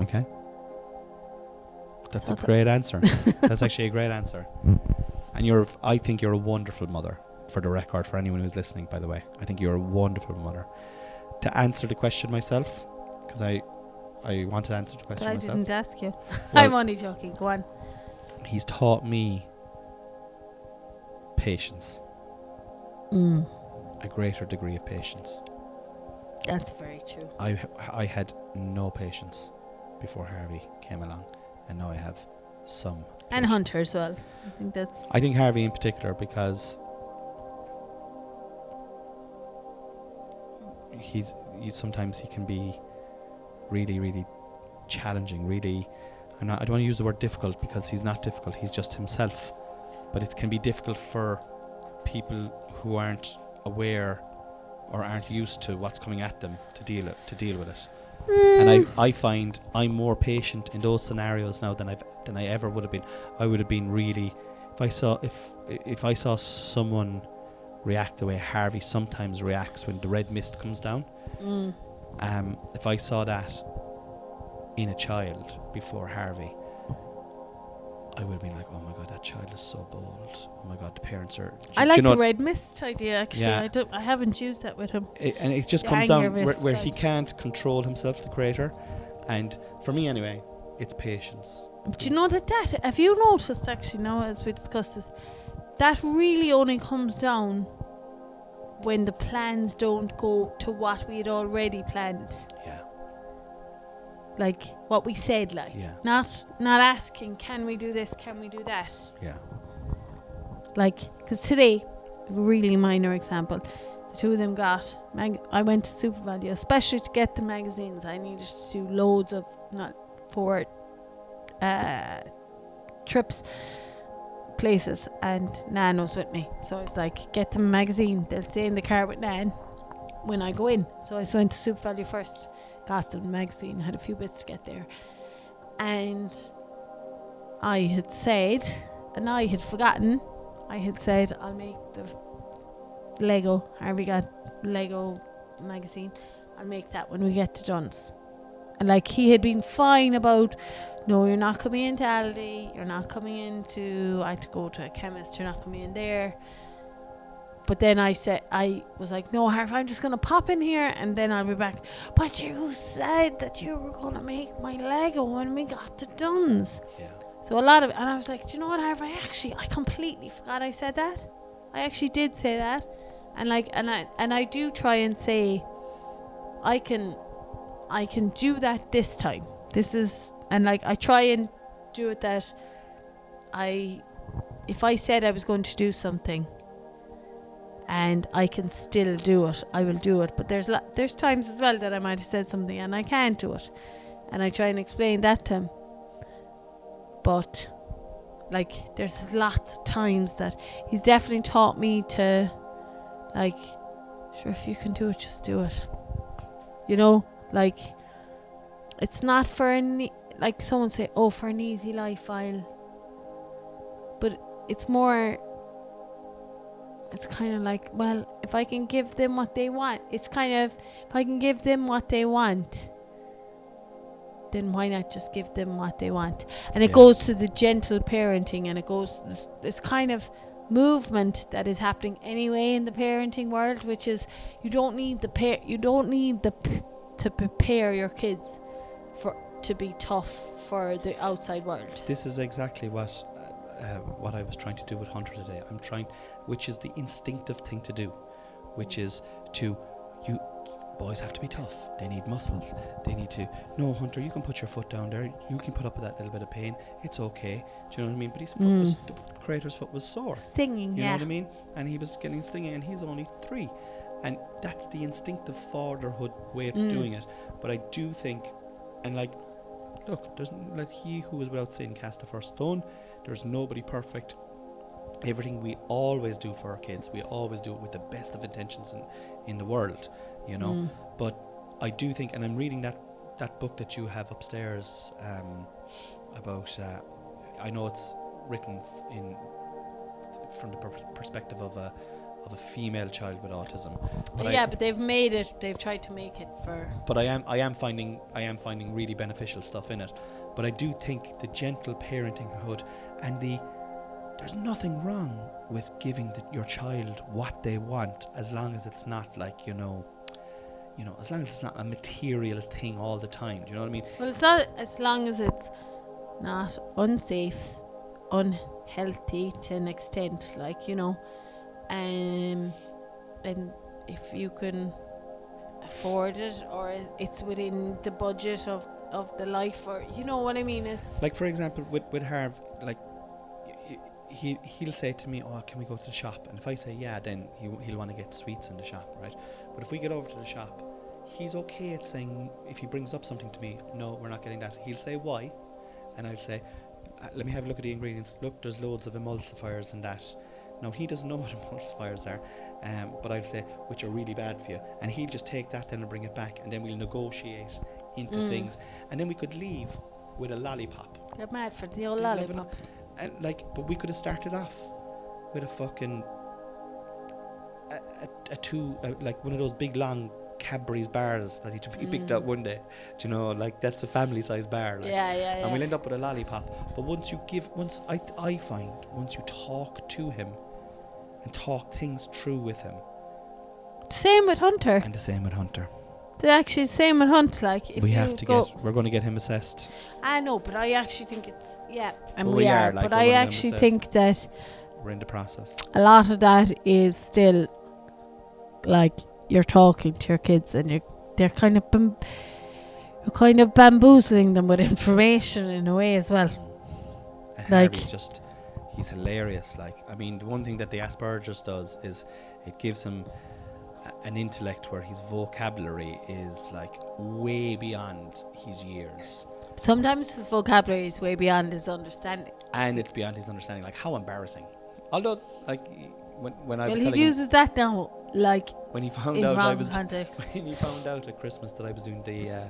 Okay. That's a a- great answer. That's actually a great answer. And you're, I think you're a wonderful mother. For the record, for anyone who's listening, by the way, I think you're a wonderful mother. To answer the question myself, because I, I wanted to answer the But question I myself. didn't ask you. Well- I'm only joking. Go on. He's taught me patience, Mm, a greater degree of patience. that's very true. I, I had no patience before Harvey came along, and now I have some. And patience. Hunter as well. I think that's. I think Harvey in particular because he's you, sometimes he can be really really challenging really I'm not I don't want to use the word difficult because he's not difficult he's just himself but it can be difficult for people who aren't aware or aren't used to what's coming at them to deal it, to deal with it and Mm. I, I find I'm more patient in those scenarios now than I've than I ever would have been. I would have been really if I saw if if I saw someone react the way Harvey sometimes reacts when the red mist comes down. Mm. Um, if I saw that in a child before Harvey, I would have been like, oh my god, that child is so bold. Oh my god, the parents are. I like the red mist idea. Actually, Yeah. I don't. I haven't used that with him. it, and it just The comes down where, where he can't control himself, the creator. And for me, anyway, it's patience. But you know that that have you noticed actually now as we discussed this, that really only comes down when the plans don't go to what we had already planned, Yeah, like what we said, like yeah, not not asking, can we do this, can we do that, yeah. like because today, really minor example, the two of them got. Mag- I went to SuperValu, especially to get the magazines. I needed to do loads of not four uh, trips places and Nan was with me. So I was like, get the magazine. They'll stay in the car with Nan when I go in. So I went to SuperValu first, magazine, had a few bits to get there. And I had said, and I had forgotten, I had said, I'll make the Lego, Harvey got Lego magazine. I'll make that when we get to Dunnes. And like he had been fine about, no, you're not coming into Aldi, you're not coming into, I had to go to a chemist, you're not coming in there. But then I said, I was like, no, Harv, I'm just going to pop in here and then I'll be back. But you said that you were going to make my Lego when we got to Dunnes. Yeah. So a lot of, and I was like, do you know what, Harv? I actually, I completely forgot I said that. I actually did say that, and like, and I, and I do try and say, I can, I can do that this time. This is, and like, I try and do it that, I, if I said I was going to do something, and I can still do it, I will do it. But there's lo- there's times as well that I might have said something and I can't do it, and I try and explain that to him. But like there's lots of times that he's definitely taught me to like sure if you can do it just do it you know like it's not for any like someone say oh for an easy life i'll but it's more it's kind of like well if i can give them what they want it's kind of if i can give them what they want then why not just give them what they want and it Yeah. goes to the gentle parenting and it goes this, this kind of movement that is happening anyway in the parenting world which is you don't need the pair you don't need the p- to prepare your kids for to be tough for the outside world This is exactly what uh, what I was trying to do with Hunter today. I'm trying, which is the instinctive thing to do, which is to you. Boys have to be tough. They need muscles. They need to. No, Hunter, you can put your foot down there. You can put up with that little bit of pain. It's okay. Do you know what I mean? But his foot Mm. was the creator's foot was sore. singing You yeah know what I mean? And he was getting stinging, and he's only three, and that's the instinctive fatherhood way of Mm. doing it. But I do think, and like, look, there's like he who is without sin cast the first stone. There's nobody perfect. Everything we always do for our kids, we always do it with the best of intentions in, in the world, you know. Mm. But I do think, and I'm reading that that book that you have upstairs um, about. Uh, I know it's written f- in from the per- perspective of a of a female child with autism. But I- yeah but they've made it they've tried to make it for but I am I am finding I am finding really beneficial stuff in it. But I do think the gentle parentinghood and the there's nothing wrong with giving the, your child what they want as long as it's not like you know you know as long as it's not a material thing all the time. Do you know what I mean? Well, it's not as long as it's not unsafe, unhealthy to an extent, like you know, um, and if you can afford it or it's within the budget of of the life, or you know what I mean, is Like for example, with with Harv, like he he'll say to me, "Oh, can we go to the shop?" And if I say yeah, then he, he'll want to get sweets in the shop, right? But if we get over to the shop, he's okay at saying if he brings up something to me, "No, we're not getting that." He'll say why, and I'll say, uh, "Let me have a look at the ingredients. Look, there's loads of emulsifiers and that." Now he doesn't know what emulsifiers are, um, but I'll say which are really bad for you, and he'll just take that then and bring it back, and then we'll negotiate into Mm. things, and then we could leave with a lollipop. you're mad for the old lollipop. And like, but we could have started off with a fucking a, a, a two uh, like one of those big long Cadbury's bars that he, he picked up one day. Do you know, like that's a family-sized bar. Like, yeah, yeah, yeah. and we'll end up with a lollipop. But once you give, once I, I find, once you talk to him and talk things through with him, Same with Hunter. and the same with Hunter, They're actually the same with Hunt. Like if we have to go, get, we're going to get him assessed. I know, but I actually think it's yeah, and Well, we, we are. are, like, but I actually think that We're in the process. a lot of that is still like you're talking to your kids and you're they're kind of bam- you're kind of bamboozling them with information in a way as well. And Like- just, he's hilarious. Like, I mean, the one thing that the Asperger's does is it gives him a- an intellect where his vocabulary is like way beyond his years. Sometimes his vocabulary is way beyond his understanding. and it's beyond his understanding. Like how embarrassing. Although, like when when I well, was he uses that now, like when he found out I was context. when he found out at Christmas that I was doing the uh,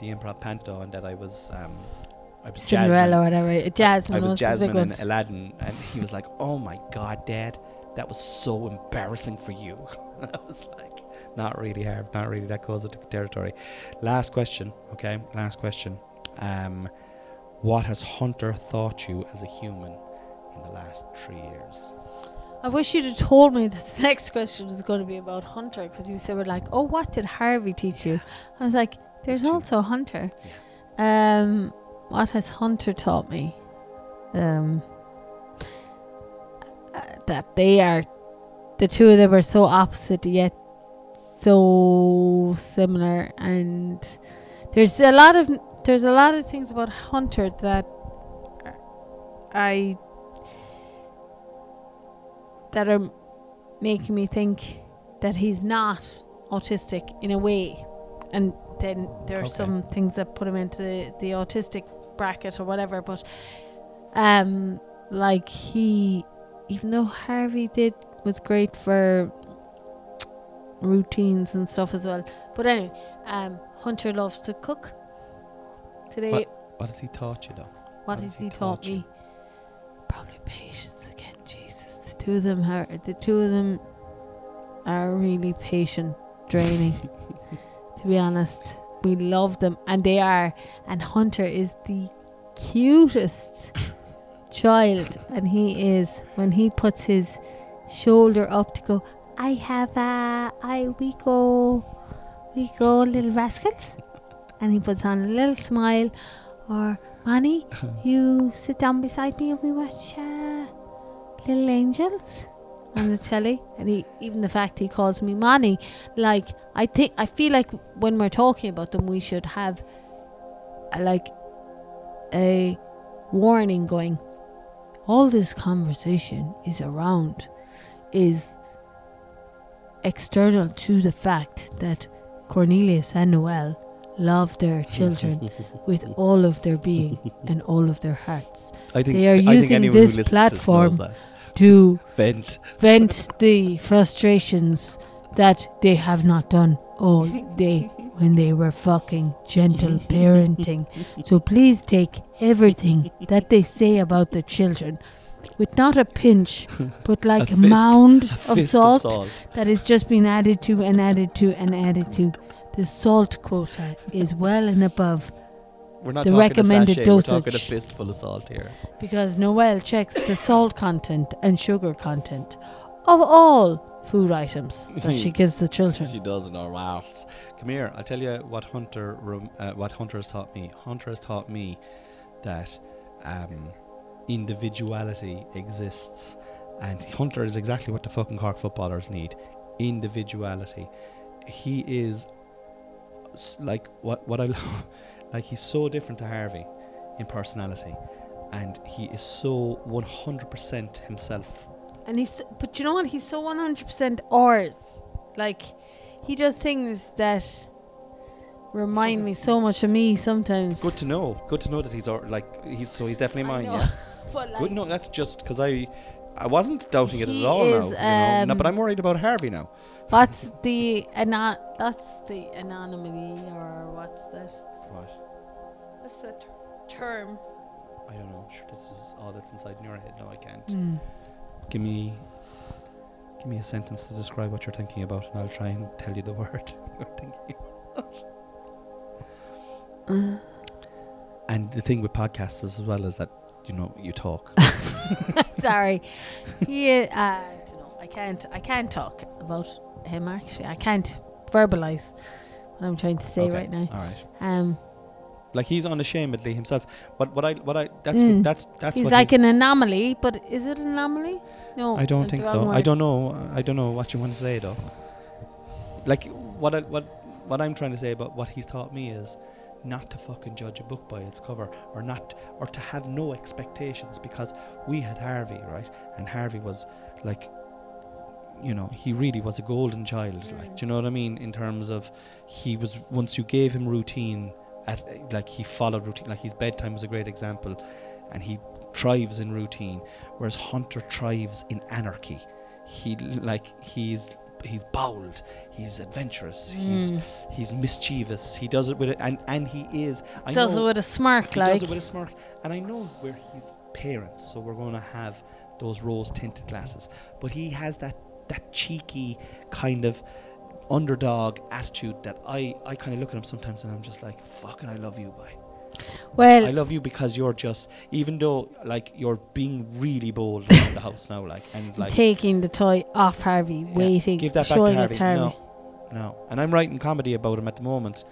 the improv panto and that I was um, I was Cinderella Jasmine. whatever. Jasmine I was Jasmine and Aladdin, and he was like, "Oh my God, Dad, that was so embarrassing for you." And I was like, "Not really, Harv. Not really. That goes into the territory." Last question, okay? Last question. Um, what has Hunter taught you as a human in the last three years? I wish you'd have told me that the next question was going to be about Hunter because you said we're like, oh, what did Harvey teach you? I was like, there's also Hunter. Um, what has Hunter taught me? Um, that they are, the two of them are so opposite yet so similar, and there's a lot of there's a lot of things about Hunter that I that are making me think that he's not autistic in a way. And then there are Okay. some things that put him into the, the autistic bracket or whatever. But um like he even though Harvey did was great for routines and stuff as well. But anyway, um Hunter loves to cook. Today What has he taught you, though? what What has has he he taught taught me? Probably patience again. Jesus, the two of them are the two of them are really patient, draining. to be honest, we love them, and they are. And Hunter is the cutest child, and he is when he puts his shoulder up to go. I have a, I we go, we go, little rascals, and he puts on a little smile, or Manny, you sit down beside me and we watch uh, Little Angels on the telly. And he, even the fact he calls me Manny, like I think I feel like when we're talking about them, we should have a, like a warning going. All this conversation is around is external to the fact that Cornelius and Noelle love their children with all of their being and all of their hearts I think They are using this listens to knows platform. To Vent. vent the frustrations that they have not done all day when they were fucking gentle parenting. So please take everything that they say about the children with not a pinch, but like a, fist- mound A of salt, of salt. that has just been added to and added to and added to. The salt quota is well and above We're not the talking recommended a sachet, We're talking a dosage. fistful of salt here. because Noelle checks the salt content and sugar content of all food items that she gives the children. She does in our mouths. Come here. I'll tell you what Hunter rem- uh, what Hunter has taught me. Hunter has taught me that um, individuality exists, and Hunter is exactly what the fucking Cork footballers need. Individuality. He is like what what I like. He's so different to Harvey in personality, and he is so one hundred percent himself. And he's, but you know what? He's so 100% ours. Like, he does things that remind me so much of me sometimes. Good to know. Good to know that he's or, like he's so he's definitely mine. Yeah. but like, Good. No, that's just because I I wasn't doubting it at all is, now. You know? No, um, but I'm worried about Harvey now. what's the ana- That's the anonymity, or what's that? What? What's the ter- term? I don't know. Sure, this is all that's inside in your head. No, I can't. Mm. Give me. Give me a sentence to describe what you're thinking about, and I'll try and tell you the word you're thinking. Uh, And the thing with podcasts as well is that you know you talk. sorry. Yeah, uh, I don't know. I can't. I can't talk about him. Actually, I can't verbalize what I'm trying to say Okay, right now. All right. Um, Like he's unashamedly himself. But what I what I that's Mm. what, that's that's he's like an anomaly, but is it an anomaly? No, I don't think so. wrong I don't know. I don't know what you want to say though. Like what I, what what I'm trying to say about what he's taught me is not to fucking judge a book by its cover, or not, or to have no expectations because we had Harvey right, and Harvey was like, you know, he really was a golden child. Like, do you know what I mean? In terms of he was once you gave him routine, at like he followed routine. Like his bedtime was a great example, and he thrives in routine, whereas Hunter thrives in anarchy. He like he's he's bold, he's adventurous, he's Mm. he's mischievous. He does it with it, and and he is. I does know it with a smirk, he like does it with a smirk, and I know where his parents, so we're going to have those rose tinted glasses. But he has that that cheeky kind of underdog attitude that I I kind of look at him sometimes, and I'm just like, fucking, I love you, boy. well, I love you because you're just, even though like you're being really bold around the house now, like and like taking the toy off Harvey, Yeah, waiting, give that back to Harvey. to Harvey. No, no. And I'm writing comedy about him at the moment,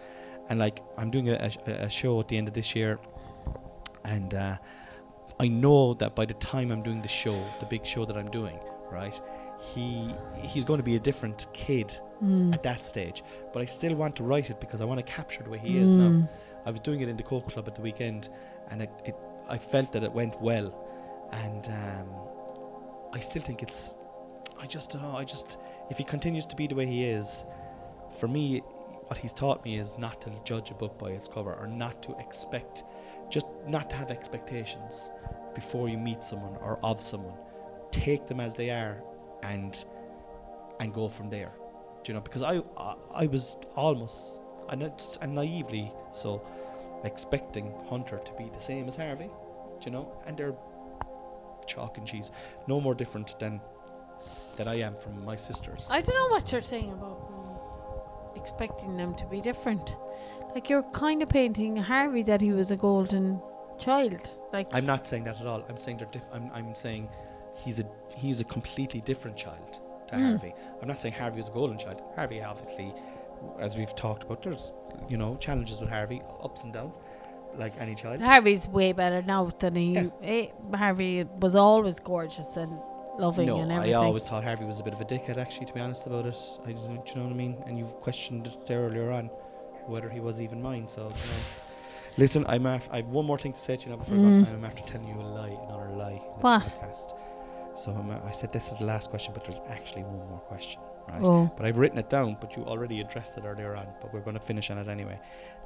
and like I'm doing a, a, a show at the end of this year, and uh, I know that by the time I'm doing the show, the big show that I'm doing, right, he he's going to be a different kid Mm. at that stage. But I still want to write it because I want to capture the way he is now. Mm. I was doing it in the Coke Club at the weekend, and it, it I felt that it went well, and um, I still think it's. I just don't know. I just if he continues to be the way he is, for me, what he's taught me is not to judge a book by its cover, or not to expect, just not to have expectations before you meet someone or of someone. Take them as they are, and and go from there. Do you know? Because I I, I was almost and, and naively so expecting Hunter to be the same as Harvey, do you know, and they're chalk and cheese, no more different than that I am from my sisters. I don't know what you're saying about expecting them to be different. Like you're kind of painting Harvey that he was a golden child. Like I'm not saying that at all. I'm saying they're diff- I'm, I'm saying he's a he's a completely different child to Mm. Harvey. I'm not saying Harvey was a golden child. Harvey obviously, as we've talked about, there's you know challenges with Harvey, ups and downs, like any child. Harvey's way better now than he. Yeah. eh, Harvey was always gorgeous and loving no, and everything. I always thought Harvey was a bit of a dickhead. Actually, to be honest about it, I don't, you know what I mean. And you've questioned it there earlier on whether he was even mine. So, you know. listen, I'm af- I have one more thing to say to you now before I Mm. go. I'm after telling you a lie, another lie in this What? podcast. So I'm, uh, I said this is the last question, but there's actually one more question, right? Oh, But I've written it down, but you already addressed it earlier on. But we're going to finish on it anyway.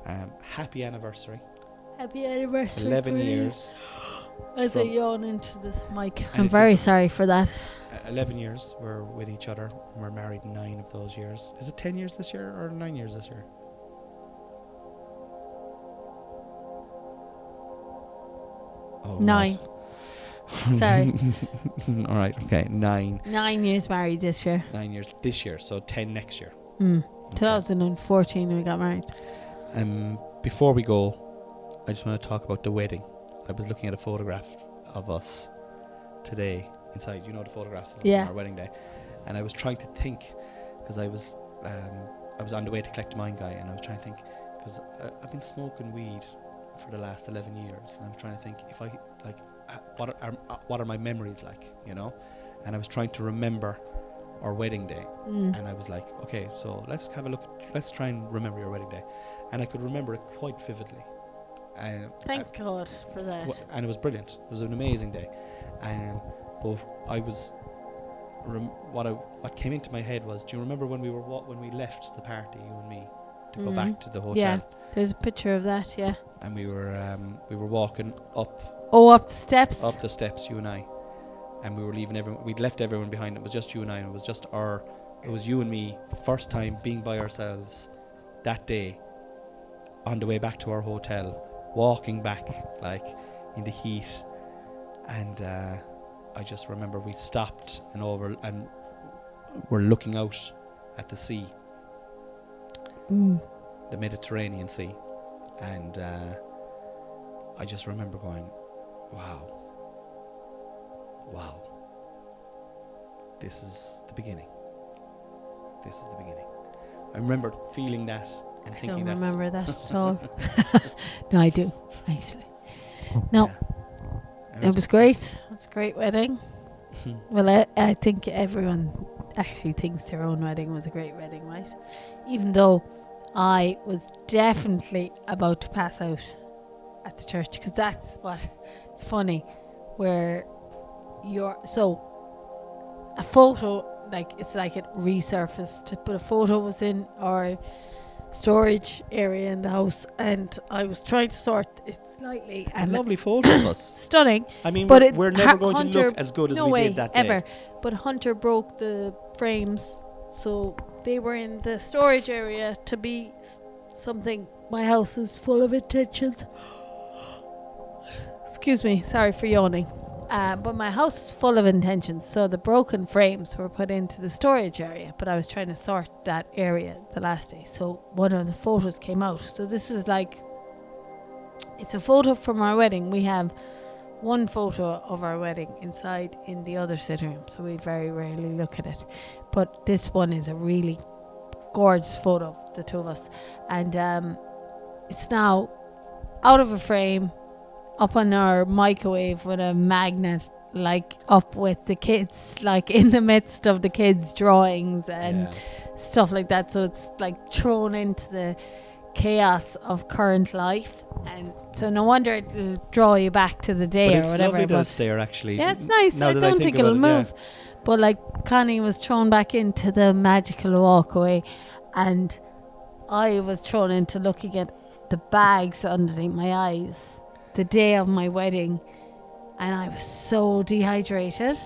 Um, happy anniversary, happy anniversary! eleven Grace. years. As I yawn into this mic, I'm very sorry for that. Uh, 11 years we're with each other and we're married nine of those years is it 10 years this year or 9 years this year oh Nine. God. Sorry. all right okay nine Nine years married this year. nine years this year so 10 next year Mm. Okay. 2014 we got married. um before we go i just want to talk about the wedding i was looking at a photograph of us today inside you know the photograph of us Yeah. on our wedding day and i was trying to think because i was um, i was on the way to collect mine guy and i was trying to think because i've been smoking weed for the last 11 years and i'm trying to think if i like uh, what are, uh, what are my memories like you know and i was trying to remember our wedding day Mm. and I was like, okay, so let's have a look. Let's try and remember your wedding day, and I could remember it quite vividly. And Thank God for uh, that. and it was brilliant. It was an amazing day, and but I was. Rem- what I what came into my head was, do you remember when we were what when we left the party, you and me, to go Mhm. back to the hotel, Yeah. There's a picture of that, yeah. and we were um, we were walking up Oh, up the steps. up the steps, you and I, and we were leaving everyone. We'd left everyone behind. It was just you and I. And it was just our. It was you and me. First time being by ourselves that day. On the way back to our hotel, walking back like in the heat, and uh, I just remember we stopped and over and we're looking out at the sea, Mm. the Mediterranean Sea, and uh, I just remember going, "Wow, wow, this is the beginning. This is the beginning." I remember feeling that and I thinking don't remember that at all. no, I do actually. No, Yeah. it was great. It was a great wedding. Mhm. Well, I, I think everyone actually thinks their own wedding was a great wedding, right? Even though I was definitely about to pass out at the church because that's what it's funny where you're so a photo like it's like it resurfaced but a photo was in our storage area in the house and I was trying to sort it slightly It's a and lovely photo of us. stunning I mean, But we're, we're never Ha- going to Hunter- look as good as no we way did that day. ever. But Hunter broke the frames, so they were in the storage area to be s- something. My house is full of intentions. Excuse me, sorry for yawning. Uh, but my house is full of intentions, so the broken frames were put into the storage area. But I was trying to sort that area the last day, so one of the photos came out. So this is like, it's a photo from our wedding. We have one photo of our wedding inside in the other sitting room, so we very rarely look at it. But this one is a really gorgeous photo of the two of us, and um, it's now out of a frame, up on our microwave with a magnet, like up with the kids, like in the midst of the kids' drawings and Yeah. stuff like that. So it's like thrown into the chaos of current life, and so no wonder it'll draw you back to the day But or whatever. lovely but- there, actually. yeah, it's nice. Now I don't think think, it'll it, yeah. move. But like Connie was thrown back into the magical walkway, and I was thrown into looking at the bags underneath my eyes the day of my wedding, and I was so dehydrated.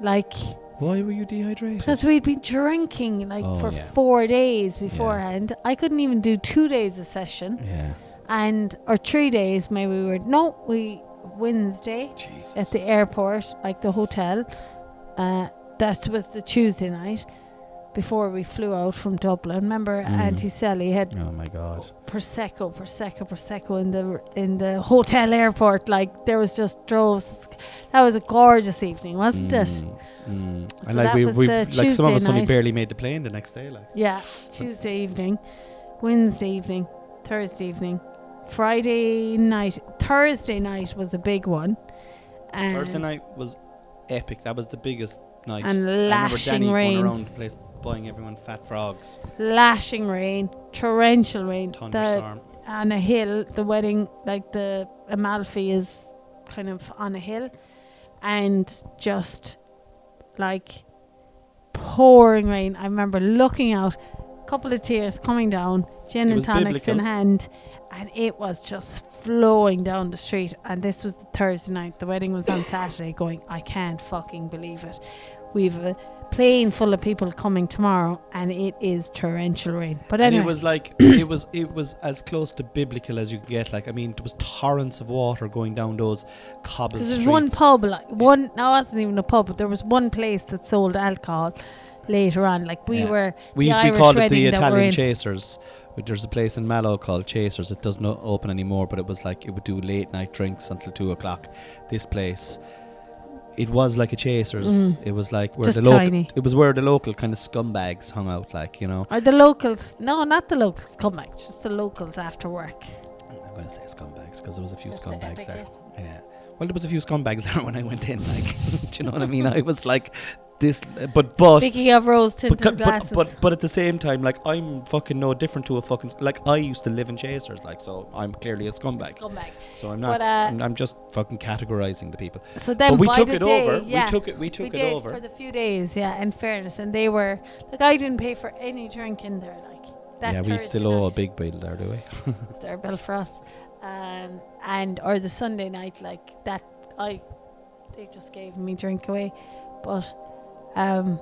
Like, Why were you dehydrated? because we'd been drinking like Oh, for yeah. four days beforehand. I couldn't even do two days a session, Yeah. and or three days. Maybe we were no, we Wednesday Jesus. at the airport, like the hotel. Uh, that was the Tuesday night before we flew out from Dublin. Remember, Mm. Auntie Sally had Oh my God. prosecco, prosecco, prosecco in the in the hotel airport. Like there was just droves. That was a gorgeous evening, wasn't it? Mm, mm. So and like we, we like some of Tuesday us only barely made the plane the next day. Like Yeah, Tuesday evening, Wednesday evening, Thursday evening, Friday night. Thursday night was a big one. And Thursday night was epic. That was the biggest night. and lashing Danny rain. around the place buying everyone fat frogs. lashing rain, torrential rain. The, Thunderstorm. on a hill, the wedding, like the Amalfi is kind of on a hill, and just like pouring rain. I remember looking out, a couple of tears coming down, gin It and tonics in hand, and it was just flowing down the street. And this was the Thursday night. The wedding was on Saturday. Going, I can't fucking believe it. We've a plane full of people coming tomorrow, and it is torrential rain. But And anyway, it was like it was it was as close to biblical as you could get. Like I mean, there was torrents of water going down those cobble streets. there's one pub, like one. No, it wasn't even a pub. But there was one place that sold alcohol. Later on, like we Yeah. were, we we called it the Italian. Chasers. There's a place in Mallow called Chasers. It doesn't open anymore, but it was like it would do late night drinks until two o'clock. This place, it was like a Chasers. Mm. It was like where Just the local. It was where the local kind of scumbags hung out. Like you know, Or the locals? No, not the locals. Scumbags. just the locals after work. I'm going to say scumbags because there was a few Just scumbags there. it. Yeah. Well, there was a few scumbags there when I went in. Like, do you know what I mean? I was like, this, but but. Speaking of rose But, tinted but, glasses, but but at the same time, like I'm fucking no different to a fucking like I used to live in Chasers, like so I'm clearly a scumbag. back. So I'm not. But, uh, I'm, I'm just fucking categorizing the people. So then, but we took the it day, over. Yeah, we took it. We took we it over. for the few days. Yeah, in fairness, and they were like, I didn't pay for any drink in there. Like that. yeah, we still owe a big bill there, do we? There, their bill for us. Um, and or the Sunday night like that I they just gave me drink away. But um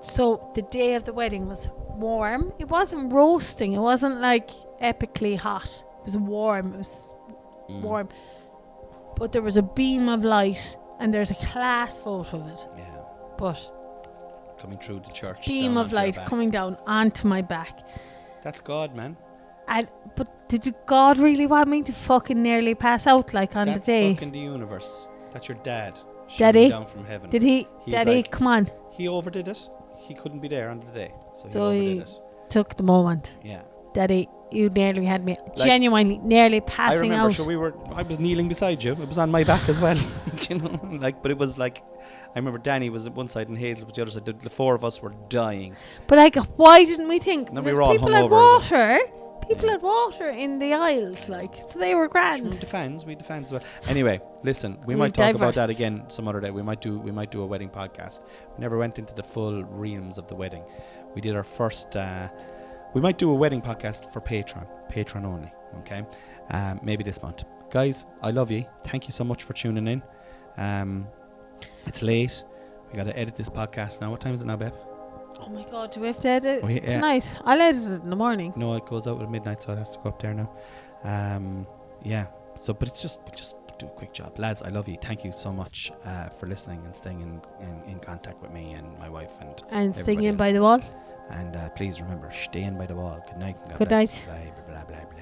so the day of the wedding was warm. It wasn't roasting, it wasn't like epically hot. It was warm, it was Mm. warm. But there was a beam of light and there's a class photo of it. Yeah. But coming through the church. beam of light coming down onto my back. That's God, man. And but did God really want me to fucking nearly pass out like on That's the day? fucking the universe. That's your dad. Daddy? down from heaven. Did he? He's Daddy, like- come on! he overdid it. He couldn't be there on the day, so he So overdid he- it. Took the moment. Yeah. Daddy, you nearly had me genuinely nearly I passing remember. out. So we were. I was kneeling beside you. It was on my back as well. you know, like, but it was like. I remember Danny was at one side and Hazel was the other side. The, the four of us were dying. But like, why didn't we think? No, we were all people had hungover water. People had water in the aisles, like so they were We grand. the fans, we the fans as well. Anyway, listen, we We might talk about that again some other day. We might do we might do a wedding podcast. We never went into the full realms of the wedding. We did our first. Uh, we might do a wedding podcast for Patreon, Patreon only. Okay, um, maybe this month, guys. I love you. Thank you so much for tuning in. Um, it's late. We got to edit this podcast now. What time is it now, babe? Oh my god, do we have to edit Oh, yeah. tonight? I'll edit it in the morning. No, it goes out at midnight, so it has to go up there now. Um, yeah. So, but it's just just do a quick job, lads. I love you. Thank you so much uh, for listening and staying in, in, in contact with me and my wife. And And singing by the wall. and uh, please remember, stay in by the wall. Good night. Good night. Blah blah. blah.